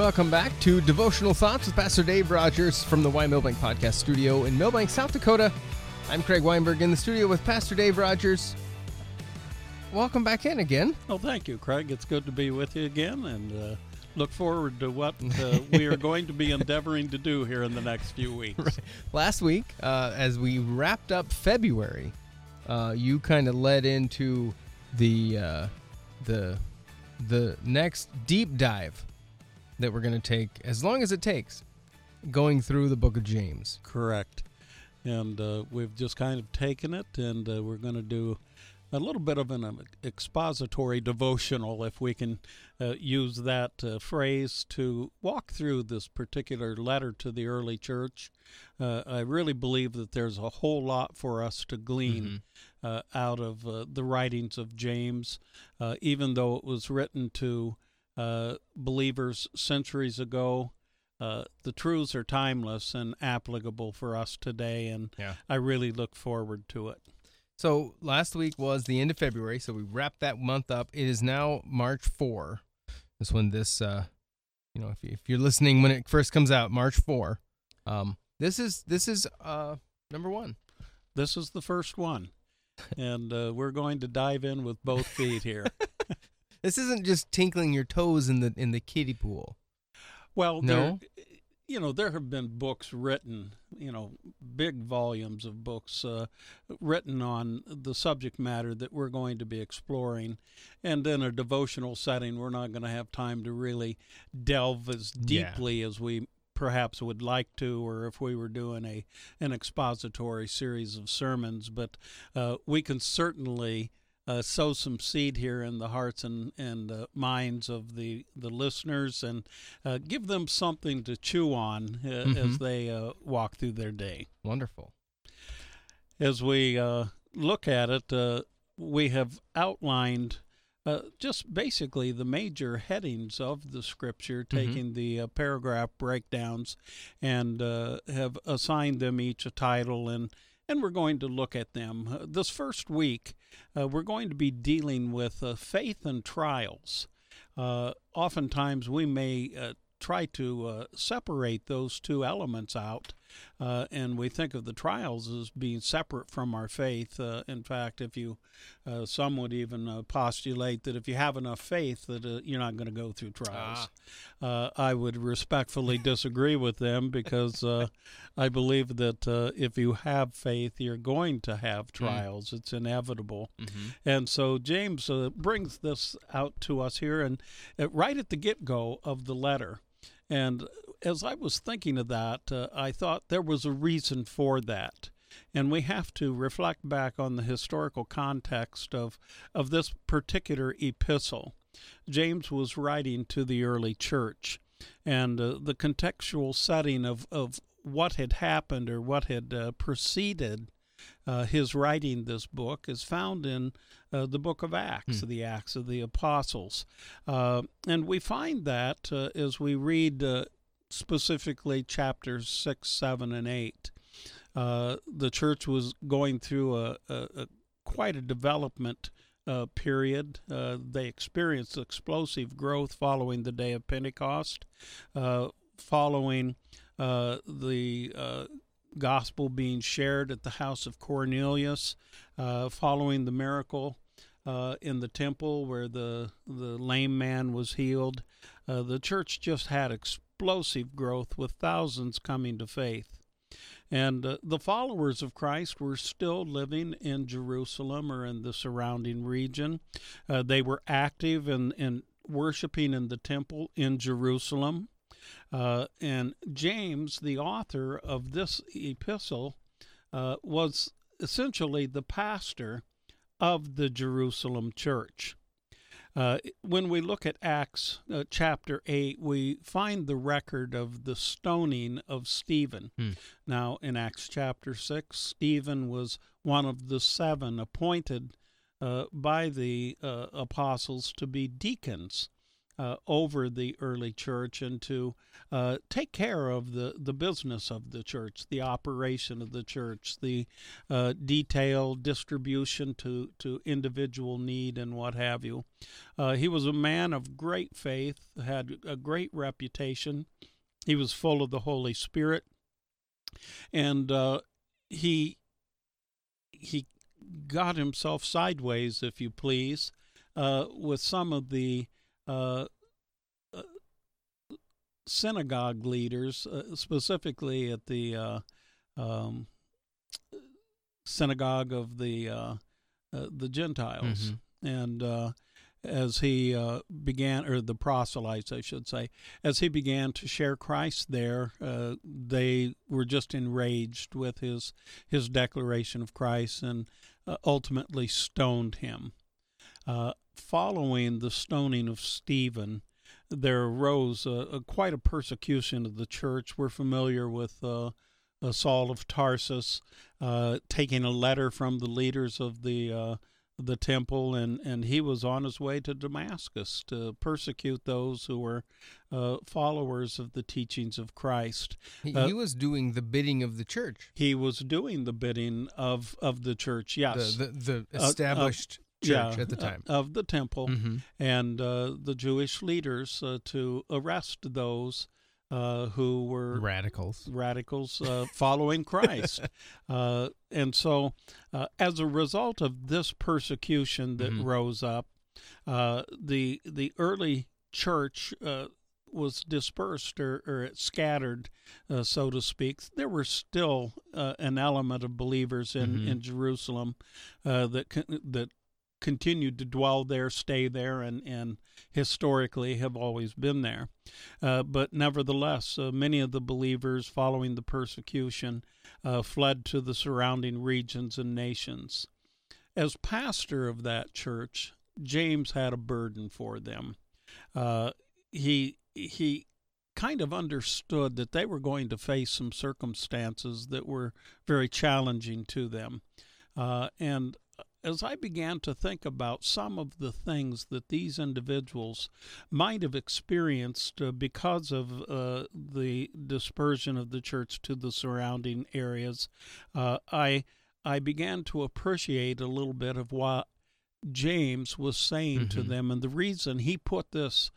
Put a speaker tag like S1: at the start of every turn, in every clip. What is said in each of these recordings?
S1: Welcome back to Devotional Thoughts with Pastor Dave Rogers from the Y Milbank Podcast Studio in Milbank, South Dakota. I'm Craig Weinberg in the studio with Pastor Dave Rogers. Welcome back in again.
S2: Well, thank you, Craig. It's good to be with you again and uh, look forward to what uh, we are going to be endeavoring to do here in the next few weeks. Right.
S1: Last week, uh, as we wrapped up February, uh, you kind of led into the uh, the the next deep dive that we're going to take, as long as it takes, going through the book of James.
S2: Correct. And uh, we've just kind of taken it, and uh, we're going to do a little bit of an um, expository devotional, if we can uh, use that uh, phrase, to walk through this particular letter to the early church. Uh, I really believe that there's a whole lot for us to glean mm-hmm. Uh, out of uh, the writings of James, uh, even though it was written to believers centuries ago. the truths are timeless and applicable for us today, and yeah. I really look forward to it.
S1: So last week was the end of February, so we wrapped that month up. It is now March 4. This when this, uh, you know, if, if you're listening when it first comes out, March 4. Um, this is this is uh, number one.
S2: This is the first one, and uh, we're going to dive in with both feet here.
S1: this isn't just tinkling your toes in the in the kiddie pool.
S2: Well, no, you know, there have been books written, you know, big volumes of books uh, written on the subject matter that we're going to be exploring. And in a devotional setting, we're not going to have time to really delve as deeply yeah. as we perhaps would like to, or if we were doing a an expository series of sermons. But uh, we can certainly uh, sow some seed here in the hearts and, and uh, minds of the, the listeners and uh, give them something to chew on uh, mm-hmm. as they uh, walk through their day.
S1: Wonderful.
S2: As we uh, look at it, we have outlined just basically the major headings of the scripture, mm-hmm. taking the paragraph breakdowns and have assigned them each a title and and we're going to look at them. Uh, this first week, uh, we're going to be dealing with uh, faith and trials. Uh, oftentimes, we may uh, try to uh, separate those two elements out uh, and we think of the trials as being separate from our faith. Uh, in fact, if you, uh, some would even uh, postulate that if you have enough faith, that uh, you're not going to go through trials. Ah. Uh, I would respectfully disagree with them because I believe that if you have faith, you're going to have hmm. trials. Mm. It's inevitable. Mm-hmm. And so James brings this out to us here, and right at the get go of the letter. And as I was thinking of that, uh, I thought there was a reason for that. And we have to reflect back on the historical context of, of this particular epistle. James was writing to the early church, and uh, the contextual setting of, of what had happened or what had uh, preceded uh, his writing this book is found in uh, the book of Acts, hmm. the Acts of the Apostles. Uh, and we find that uh, as we read uh, specifically chapters 6, 7, and 8. Uh, the church was going through a, a, a quite a development uh, period. Uh, they experienced explosive growth following the day of Pentecost, uh, following uh, the uh, gospel being shared at the house of Cornelius, following the miracle in the temple where the the lame man was healed. the church just had explosive growth with thousands coming to faith. And uh, the followers of Christ were still living in Jerusalem or in the surrounding region. Uh, they were active in, in worshiping in the temple in Jerusalem. Uh, and James, the author of this epistle, uh, was essentially the pastor of the Jerusalem church. Uh, when we look at Acts uh, chapter 8, we find the record of the stoning of Stephen. Hmm. Now, in Acts chapter 6, Stephen was one of the seven appointed uh, by the uh, apostles to be deacons. Uh, over the early church and to uh, take care of the, the business of the church, the operation of the church, the uh, detailed distribution to, to individual need and what have you. Uh, he was a man of great faith, had a great reputation. He was full of the Holy Spirit, and uh, he he got himself sideways, if you please, uh, with some of the uh, uh, synagogue leaders, uh, specifically at the uh, um, synagogue of the uh, the Gentiles, mm-hmm. and as he uh, began, or the proselytes, I should say, as he began to share Christ there, uh, they were just enraged with his his declaration of Christ and uh, ultimately stoned him. Uh, following the stoning of Stephen, there arose a, a, quite a persecution of the church. We're familiar with uh, Saul of Tarsus uh, taking a letter from the leaders of the the temple, and, and he was on his way to Damascus to persecute those who were uh, followers of the teachings of Christ.
S1: He, uh, he, was doing the bidding of the church.
S2: He was doing the bidding of, of the church, yes.
S1: The, the, the established uh, church yeah, at the time.
S2: of the temple, mm-hmm. and uh, the Jewish leaders uh, to arrest those uh, who were
S1: radicals,
S2: radicals uh, following Christ, uh, and so uh, as a result of this persecution that mm-hmm. rose up, uh, the the early church uh, was dispersed or, or scattered, so to speak. There were still an element of believers in, mm-hmm. in Jerusalem that that continued to dwell there, stay there, and, and historically have always been there. Uh, but nevertheless, uh, many of the believers following the persecution uh, fled to the surrounding regions and nations. As pastor of that church, James had a burden for them. Uh, he he kind of understood that they were going to face some circumstances that were very challenging to them. Uh, and as I began to think about some of the things that these individuals might have experienced uh, because of uh, the dispersion of the church to the surrounding areas, uh, I I began to appreciate a little bit of what James was saying mm-hmm. to them, and the reason he put this.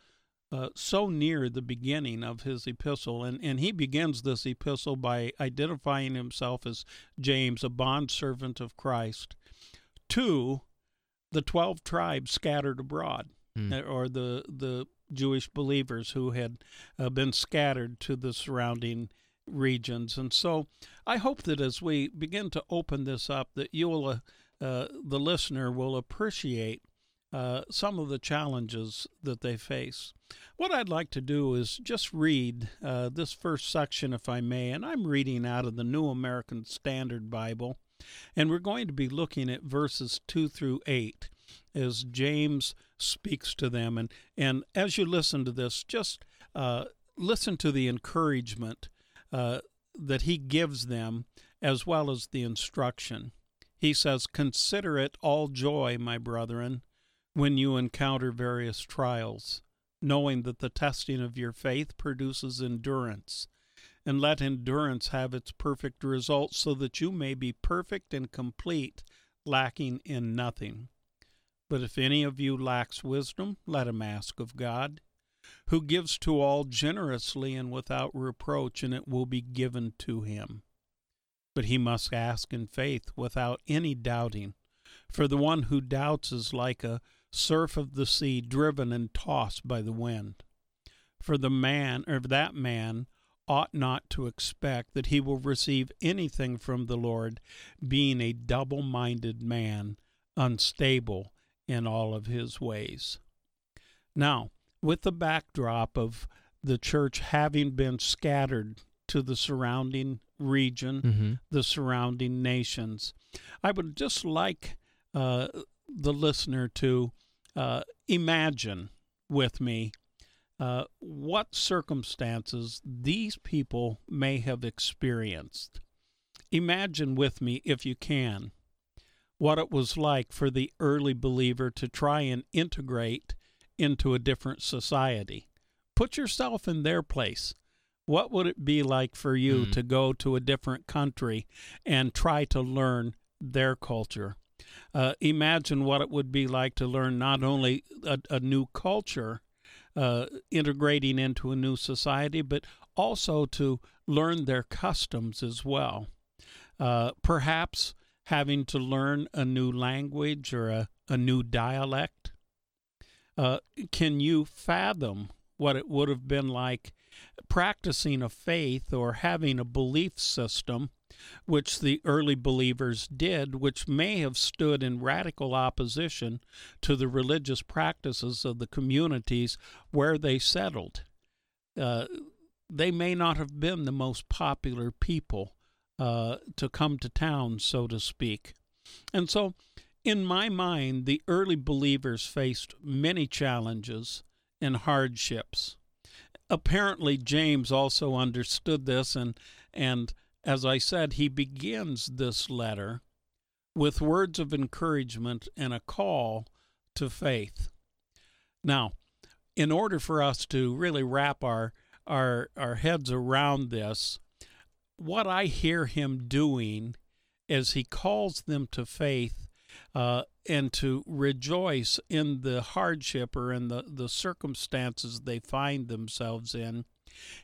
S2: Uh, so near the beginning of his epistle. And, and he begins this epistle by identifying himself as James, a bondservant of Christ to the 12 tribes scattered abroad mm. or the the Jewish believers who had uh, been scattered to the surrounding regions and so I hope that as we begin to open this up that you will uh, uh, the listener will appreciate uh, some of the challenges that they face. What I'd like to do is just read uh, this first section, if I may, and I'm reading out of the New American Standard Bible. And we're going to be looking at verses 2 through 8 as James speaks to them. And, and as you listen to this, just uh, listen to the encouragement uh, that he gives them as well as the instruction. He says, Consider it all joy, my brethren, when you encounter various trials, knowing that the testing of your faith produces endurance and let endurance have its perfect result, so that you may be perfect and complete, lacking in nothing. But if any of you lacks wisdom, let him ask of God, who gives to all generously and without reproach, and it will be given to him. But he must ask in faith, without any doubting. For the one who doubts is like a surf of the sea, driven and tossed by the wind. For the man, or that man, ought not to expect that he will receive anything from the Lord, being a double minded man, unstable in all of his ways. Now, with the backdrop of the church having been scattered to the surrounding region, mm-hmm. the surrounding nations, I would just like uh, the listener to uh, imagine with me uh, what circumstances these people may have experienced. Imagine with me, if you can, what it was like for the early believer to try and integrate into a different society. Put yourself in their place. What would it be like for you
S1: Mm.
S2: to go to a different country and try to learn their culture? Uh, imagine what it would be like to learn not only a, a new culture, uh, integrating into a new society, but also to learn their customs as well. Uh, perhaps having to learn a new language or a, a new dialect. Uh, can you fathom what it would have been like practicing a faith or having a belief system, which the early believers did, which may have stood in radical opposition to the religious practices of the communities where they settled? Uh, they may not have been the most popular people uh, to come to town, so to speak. And so, in my mind, the early believers faced many challenges and hardships. Apparently, James also understood this, and, and as I said, he begins this letter with words of encouragement and a call to faith. Now, in order for us to really wrap our our our heads around this, what I hear him doing is he calls them to faith uh, and to rejoice in the hardship or in the, the circumstances they find themselves in.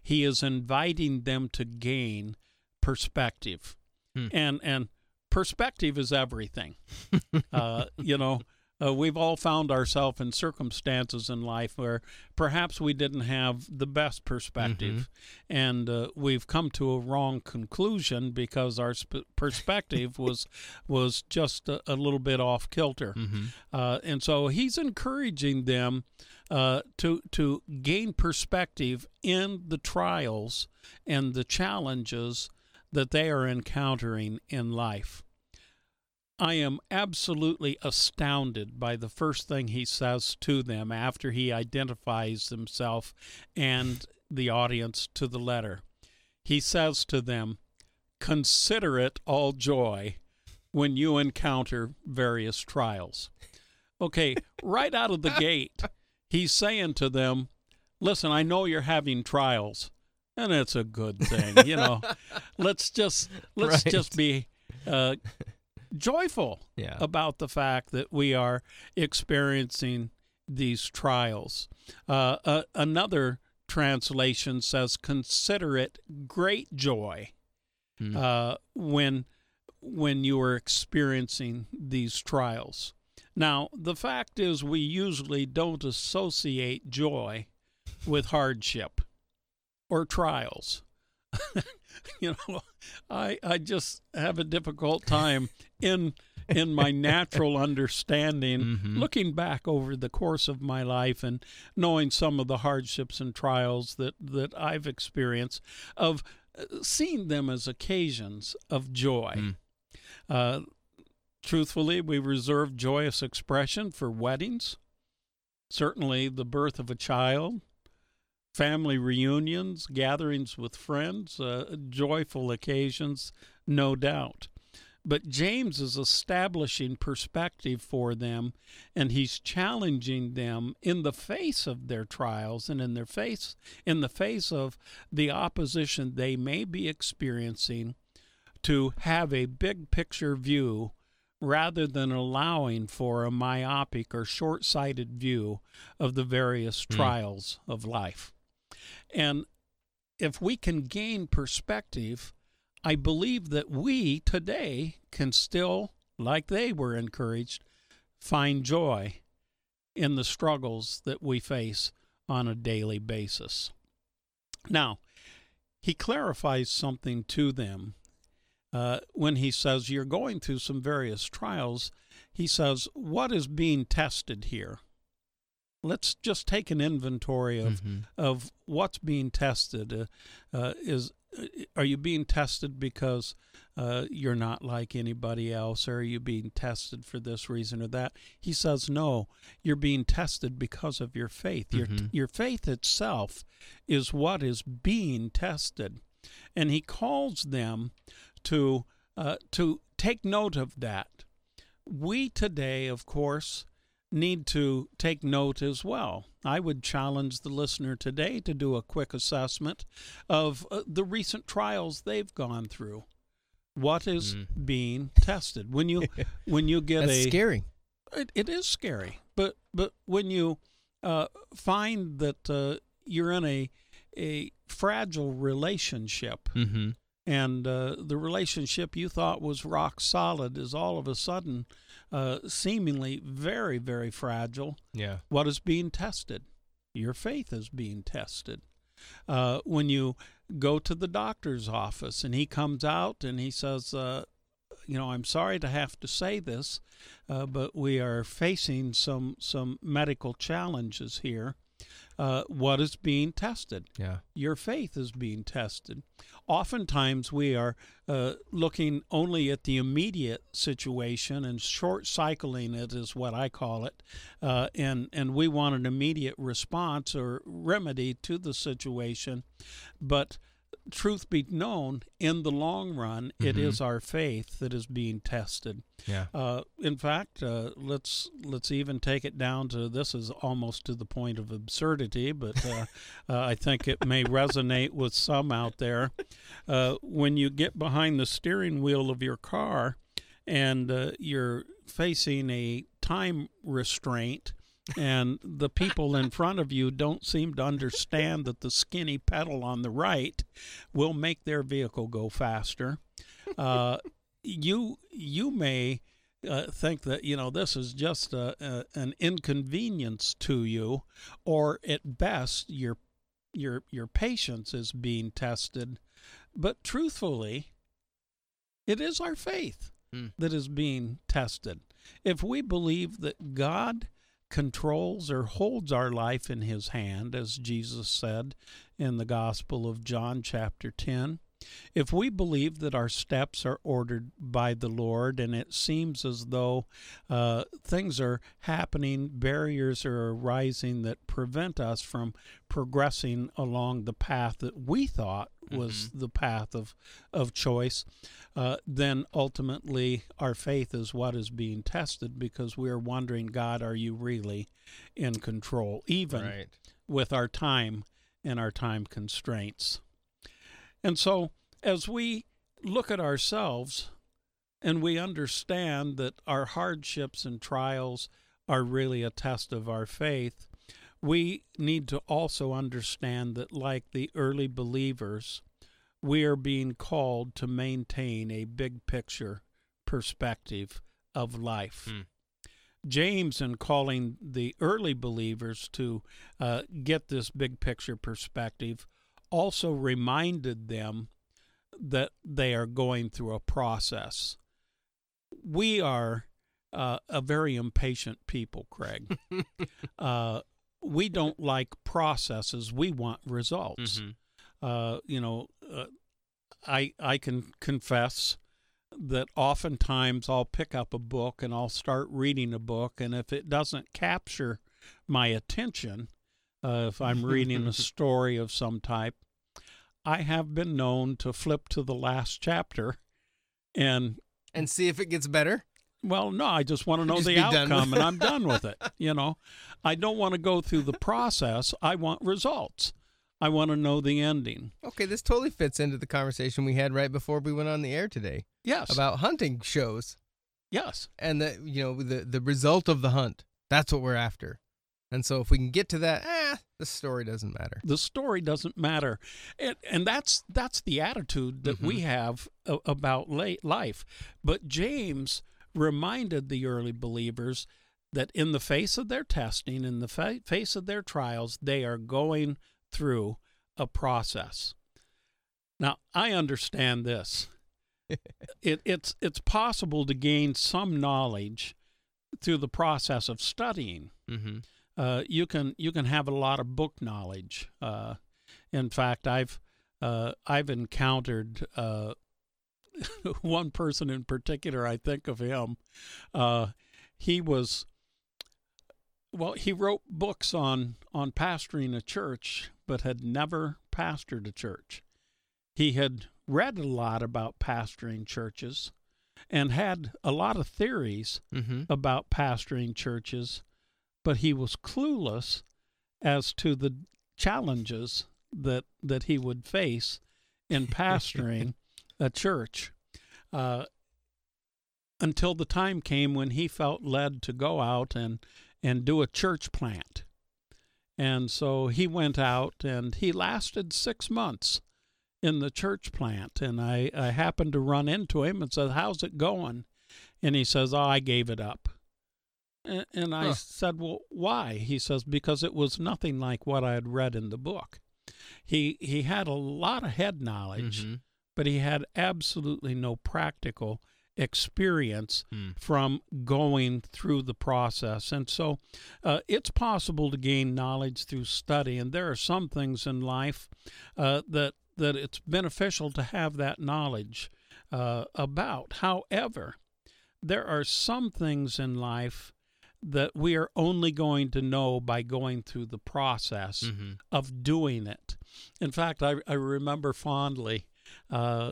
S2: He is inviting them to gain perspective.
S1: Hmm.
S2: And and perspective is everything. uh, you know, uh, we've all found ourselves in circumstances in life where perhaps we didn't have the best perspective, and uh, we've come to a wrong conclusion because our sp- perspective was was just a, a little bit off kilter.
S1: Mm-hmm.
S2: Uh, and so he's encouraging them uh, to to gain perspective in the trials and the challenges that they are encountering in life. I am absolutely astounded by the first thing he says to them after he identifies himself and the audience to the letter. He says to them, Consider it all joy when you encounter various trials. Okay, right out of the gate, he's saying to them, Listen, I know you're having trials, and it's a good thing. You know, let's just let's
S1: Right.
S2: just be uh, joyful
S1: Yeah.
S2: about the fact that we are experiencing these trials. Uh, uh, another translation says, "Consider it great joy
S1: Mm.
S2: uh, when when you are experiencing these trials." Now, the fact is, we usually don't associate joy with hardship or trials. you know, I I just have a difficult time in in my natural understanding
S1: Mhm.
S2: looking back over the course of my life and knowing some of the hardships and trials that that I've experienced of uh, seeing them as occasions of joy.
S1: Mm.
S2: Uh, truthfully, we reserve joyous expression for weddings, certainly the birth of a child, family reunions, gatherings with friends, uh, joyful occasions, no doubt. But James is establishing perspective for them, and he's challenging them in the face of their trials and in their face in the face of the opposition they may be experiencing to have a big picture view rather than allowing for a myopic or short sighted view of the various
S1: Hmm.
S2: trials of life. And if we can gain perspective, I believe that we today can still, like they were encouraged, find joy in the struggles that we face on a daily basis. Now, he clarifies something to them uh, when he says, You're going through some various trials. He says, What is being tested here? Let's just take an inventory of
S1: Mhm.
S2: of what's being tested. Uh, uh, is uh, are you being tested because uh, you're not like anybody else, or are you being tested for this reason or that? He says, no, you're being tested because of your faith. Your
S1: Mhm.
S2: your faith itself is what is being tested, and he calls them to uh, to take note of that. We today, of course, need to take note as well. I would challenge the listener today to do a quick assessment of uh, the recent trials they've gone through. What is
S1: Mm.
S2: being tested when you when you get
S1: That's
S2: a
S1: scary.
S2: it, it is scary, but but when you uh, find that uh, you're in a a fragile relationship
S1: Mm-hmm.
S2: And uh, the relationship you thought was rock solid is all of a sudden uh, seemingly very very fragile,
S1: Yeah.
S2: what is being tested? Your faith is being tested. Uh, when you go to the doctor's office and he comes out and he says, uh, you know, I'm sorry to have to say this, uh, but we are facing some some medical challenges here. Uh, what is being tested?
S1: Yeah.
S2: Your faith is being tested. Oftentimes, we are uh, looking only at the immediate situation and short cycling it is what I call it, uh, and and we want an immediate response or remedy to the situation, but truth be known, in the long run, it
S1: Mhm.
S2: is our faith that is being tested.
S1: Yeah.
S2: Uh, in fact, uh, let's let's even take it down to this is almost to the point of absurdity, but uh, uh, I think it may resonate with some out there. Uh, when you get behind the steering wheel of your car and uh, you're facing a time restraint. And the people in front of you don't seem to understand that the skinny pedal on the right will make their vehicle go faster. Uh, you you may uh, think that you know this is just a, a, an inconvenience to you, or at best your your your patience is being tested. But truthfully, it is our faith
S1: Hmm.
S2: that is being tested. If we believe that God controls or holds our life in his hand, as Jesus said in the Gospel of John, chapter 10, if we believe that our steps are ordered by the Lord and it seems as though uh, things are happening, barriers are arising that prevent us from progressing along the path that we thought was the path of, of choice, uh, then ultimately our faith is what is being tested because we are wondering, God, are you really in control, even
S1: Right.
S2: with our time and our time constraints. And so, as we look at ourselves and we understand that our hardships and trials are really a test of our faith, we need to also understand that, like the early believers, we are being called to maintain a big picture perspective of life.
S1: Hmm.
S2: James, in calling the early believers to uh, get this big picture perspective, also reminded them that they are going through a process. We are uh, a very impatient people, Craig. uh, we don't like processes, we want results.
S1: Mhm.
S2: Uh, you know, uh, I I can confess that oftentimes I'll pick up a book and I'll start reading a book, and if it doesn't capture my attention, uh, if I'm reading a story of some type, I have been known to flip to the last chapter, and
S1: And see if it gets better.
S2: Well, no, I just want to know
S1: Just
S2: the
S1: be done with
S2: outcome, and. I'm done with it. You know, I don't want to go through the process. I want results. I want to know the ending.
S1: Okay, this totally fits into the conversation we had right before we went on the air today
S2: Yes.
S1: about hunting shows
S2: yes.
S1: and the you know the the result of the hunt. That's what we're after. And so if we can get to that, eh, the story doesn't matter.
S2: the story doesn't matter and, and that's that's the attitude that we have about late life but james reminded the early believers that in the face of their testing in the fa- face of their trials they are going through a process now i understand this it, it's it's possible to gain some knowledge through the process of studying
S1: Mm-hmm.
S2: uh, you can you can have a lot of book knowledge. Uh, in fact, I've uh, I've encountered uh, one person in particular. I think of him. Uh, he was well. He wrote books on on pastoring a church, but had never pastored a church. He had read a lot about pastoring churches, and had a lot of theories
S1: Mm-hmm.
S2: about pastoring churches, but he was clueless as to the challenges that that he would face in pastoring a church. Uh, until the time came when he felt led to go out and and do a church plant. And so he went out and he lasted six months in the church plant. And I, I happened to run into him and said, How's it going? And he says, Oh, I gave it up. And, and I
S1: Huh.
S2: said, Well, why? He says, Because it was nothing like what I had read in the book. He, he had a lot of head knowledge,
S1: Mhm.
S2: But he had absolutely no practical experience
S1: Hmm.
S2: from going through the process. And so uh, it's possible to gain knowledge through study. And there are some things in life uh, that, that it's beneficial to have that knowledge uh, about. However, there are some things in life that we are only going to know by going through the process
S1: Mhm.
S2: of doing it. In fact, I, I remember fondly uh,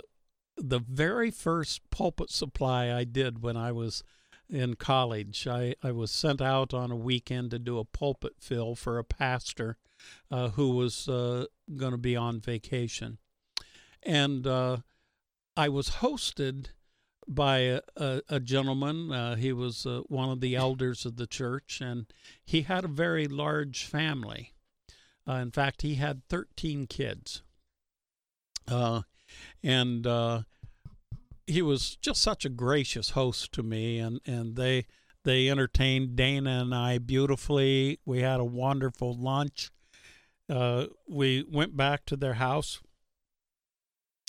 S2: the very first pulpit supply I did when I was in college. I, I was sent out on a weekend to do a pulpit fill for a pastor uh, who was uh, going to be on vacation. And uh, I was hosted by a, a, a gentleman. Uh, he was uh, one of the elders of the church, and he had a very large family. Uh, in fact, he had 13 kids. And uh, he was just such a gracious host to me, and, and they they entertained Dana and I beautifully. We had a wonderful lunch. Uh, we went back to their house,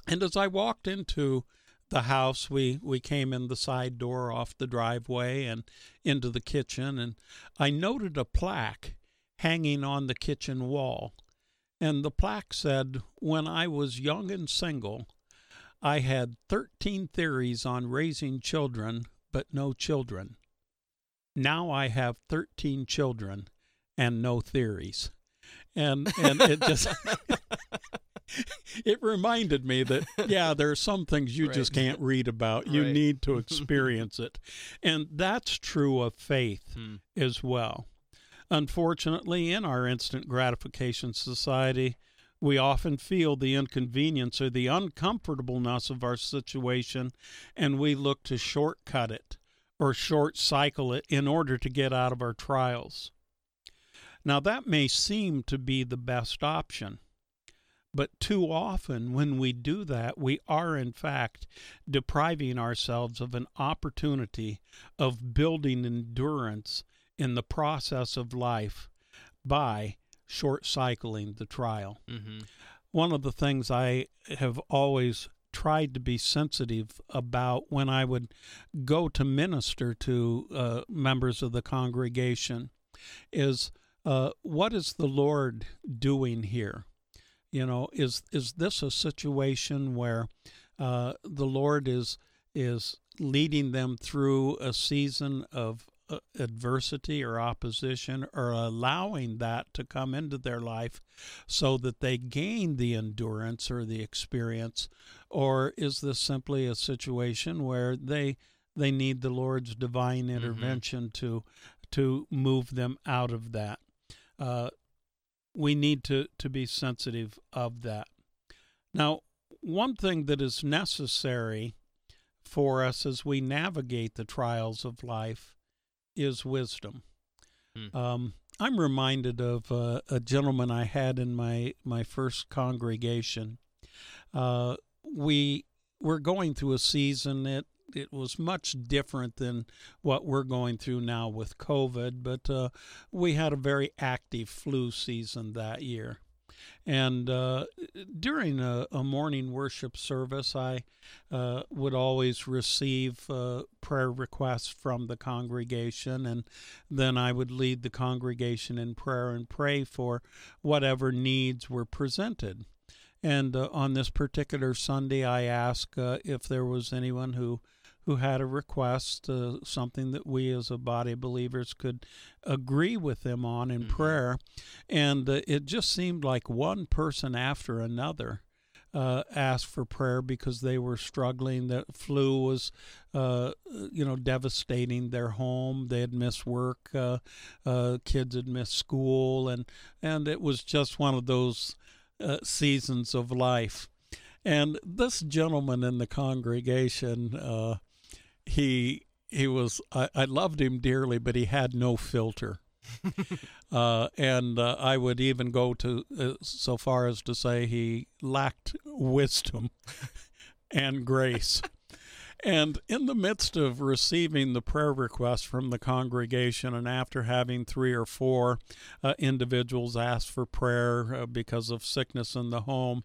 S2: and as I walked into the house, we we came in the side door off the driveway and into the kitchen, and I noted a plaque hanging on the kitchen wall. And the plaque said, When I was young and single, I had 13 theories on raising children, but no children. Now I have 13 children and no theories. And, and it just. it reminded me that yeah there are some things you
S1: Right.
S2: just can't read about you
S1: Right.
S2: need to experience it and that's true of faith
S1: Hmm.
S2: as well. Unfortunately, in our instant gratification society, we often feel the inconvenience or the uncomfortableness of our situation, and we look to shortcut it or short cycle it in order to get out of our trials. Now, that may seem to be the best option. But too often, when we do that, we are in fact depriving ourselves of an opportunity of building endurance in the process of life by short cycling the trial.
S1: Mhm.
S2: One of the things I have always tried to be sensitive about when I would go to minister to uh, members of the congregation is uh, what is the Lord doing here? You know, is is this a situation where uh, the Lord is is leading them through a season of adversity or opposition, or allowing that to come into their life, so that they gain the endurance or the experience, or is this simply a situation where they they need the Lord's divine intervention to to move them out of that? Uh, we need to, to be sensitive of that. Now, one thing that is necessary for us as we navigate the trials of life is wisdom.
S1: Hmm.
S2: Um, I'm reminded of uh, a gentleman I had in my, my first congregation. Uh, we were going through a season that it was much different than what we're going through now with COVID, but uh, we had a very active flu season that year. And uh, during a, a morning worship service, I uh, would always receive uh, prayer requests from the congregation, and then I would lead the congregation in prayer and pray for whatever needs were presented. And uh, on this particular Sunday, I asked uh, if there was anyone who who had a request, uh, something that we as a body of believers could agree with them on in
S1: Mhm.
S2: prayer. And uh, it just seemed like one person after another uh, asked for prayer because they were struggling. The flu was, uh, you know, devastating their home. They had missed work. Uh, uh kids had missed school, and and it was just one of those uh, seasons of life. And this gentleman in the congregation, uh, he he was I, I loved him dearly, but he had no filter. uh, and uh, I would even go to uh, so far as to say he lacked wisdom and grace. And in the midst of receiving the prayer request from the congregation, and after having three or four uh, individuals ask for prayer uh, because of sickness in the home,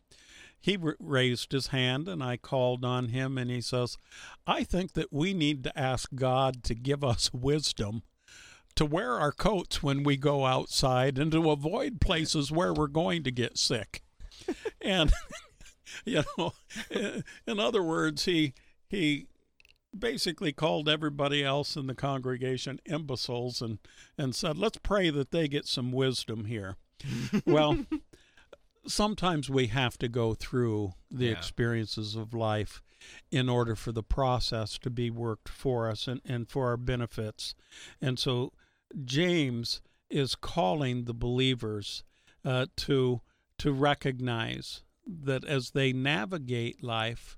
S2: he raised his hand and I called on him, and he says, I think that we need to ask God to give us wisdom to wear our coats when we go outside and to avoid places where we're going to get sick. and you know, in other words, he he basically called everybody else in the congregation imbeciles and and said, "Let's pray that they get some wisdom here." well, sometimes we have to go through the yeah. experiences of life in order for the process to be worked for us and, and for our benefits. And so James is calling the believers uh, to to recognize that as they navigate life,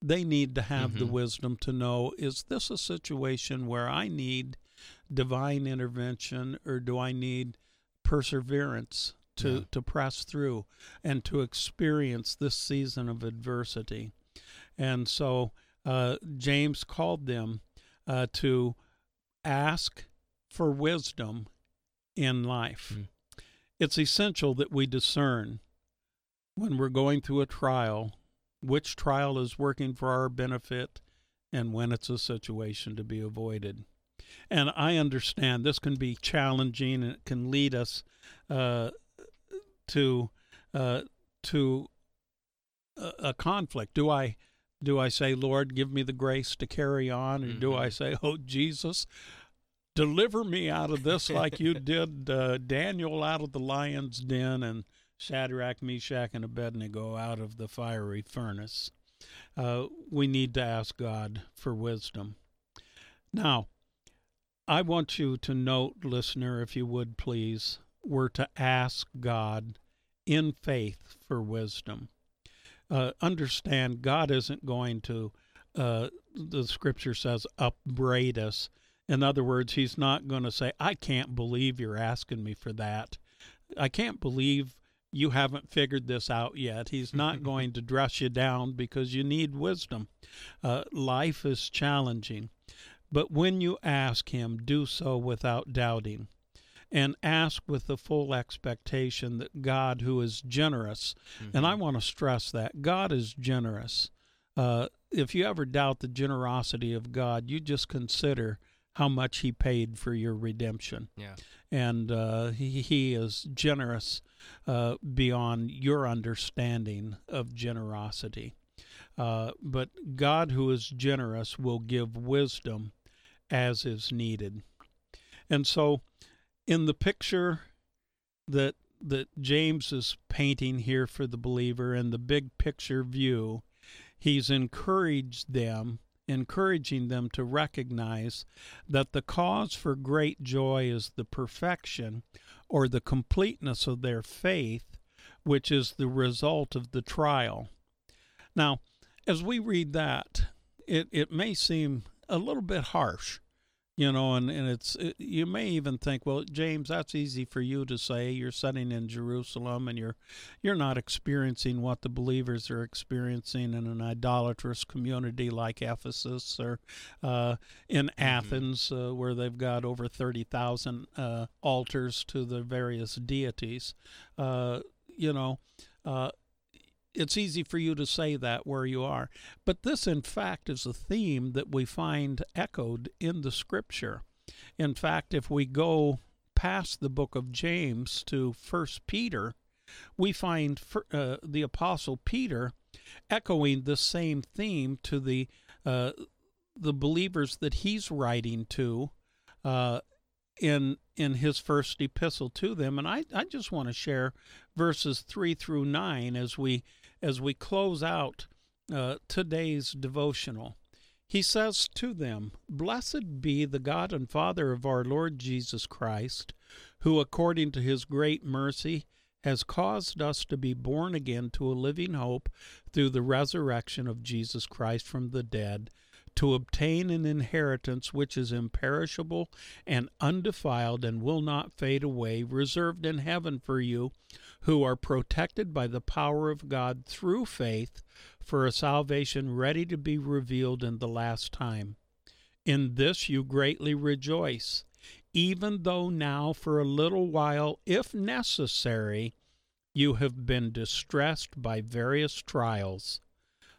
S2: they need to have mm-hmm. the wisdom to know: is this a situation where I need divine intervention, or do I need perseverance to yeah. to press through and to experience this season of adversity? And so uh, James called them uh, to ask for wisdom in life. Mm. It's essential that we discern when we're going through a trial which trial is working for our benefit and when it's a situation to be avoided. And I understand this can be challenging and it can lead us uh, to uh, to a, a, conflict. Do I do I say, Lord, give me the grace to carry on, or mm-hmm. do I mm-hmm. say, Oh Jesus, deliver me out of this like you did uh, Daniel out of the lion's den and Shadrach, Meshach, and Abednego out of the fiery furnace. Uh, we need to ask God for wisdom. Now, I want you to note, listener, if you would please, we're to ask God in faith for wisdom. Uh, understand, God isn't going to, uh, the scripture says, upbraid us in other words, he's not going to say, I can't believe you're asking me for that. I can't believe you haven't figured this out yet. He's not going to dress you down because you need wisdom. Uh, life is challenging. But when you ask Him, do so without doubting. And ask with the full expectation that God, who is generous, mm-hmm. and I mm-hmm. want to stress that God is generous. Uh, if you ever doubt the generosity of God, you just consider how much he paid for your redemption.
S1: Yeah.
S2: And uh, he, he is generous uh, beyond your understanding of generosity. Uh, but God, who is generous, will give wisdom as is needed. And so, in the picture that that James is painting here for the believer in the big picture view, he's encouraged them encouraging them to recognize that the cause for great joy is the perfection or the completeness of their faith, which is the result of the trial. Now, as we read that, it, it may seem a little bit harsh you know and, and it's it, you may even think well james that's easy for you to say you're sitting in jerusalem and you're you're not experiencing what the believers are experiencing in an idolatrous community like ephesus or uh, in mm-hmm. athens uh, where they've got over 30000 uh, altars to the various deities uh, you know uh, it's easy for you to say that where you are. But this, in fact, is a theme that we find echoed in the scripture. In fact, if we go past the book of James to First Peter, we find uh, the apostle Peter echoing the same theme to the uh, the believers that he's writing to uh, in in his first epistle to them and I, I just want to share verses 3 through 9 as we as we close out uh, today's devotional. He says to them, Blessed be the God and Father of our Lord Jesus Christ, who, according to his great mercy, has caused us to be born again to a living hope through the resurrection of Jesus Christ from the dead, to obtain an inheritance which is imperishable and undefiled and will not fade away, reserved in heaven for you, who are protected by the power of God through faith for a salvation ready to be revealed in the last time. In this you greatly rejoice, even though now for a little while, if necessary, you have been distressed by various trials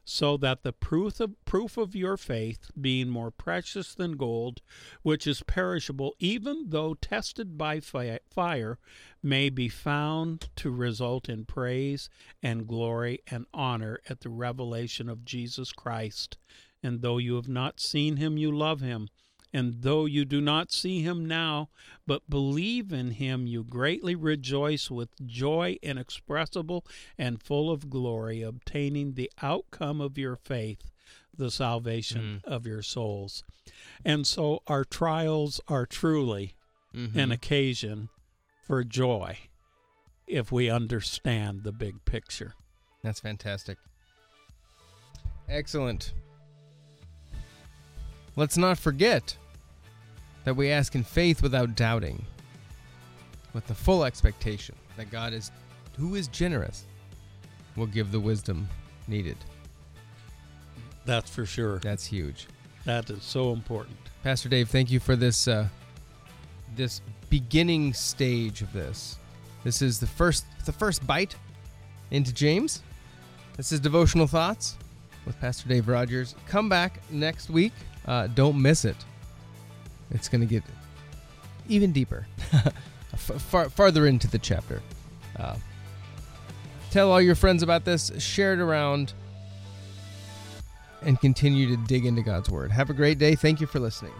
S2: so that the proof of, proof of your faith, being more precious than gold, which is perishable, even though tested by fi- fire, may be found to result in praise and glory and honor at the revelation of Jesus Christ. And though you have not seen him, you love him. And though you do not see him now, but believe in him, you greatly rejoice with joy inexpressible and full of glory, obtaining the outcome of your faith, the salvation mm. of your souls. And so our trials are truly mm-hmm. an occasion for joy if we understand the big picture.
S1: That's fantastic. Excellent. Let's not forget that we ask in faith without doubting, with the full expectation that God is who is generous will give the wisdom needed.
S2: That's for sure.
S1: That's huge.
S2: That is so important.
S1: Pastor Dave, thank you for this uh, this beginning stage of this. This is the first the first bite into James. This is devotional thoughts with Pastor Dave Rogers. Come back next week. Uh, don't miss it it's going to get even deeper, far, farther into the chapter. Uh, tell all your friends about this, share it around, and continue to dig into God's Word. Have a great day. Thank you for listening.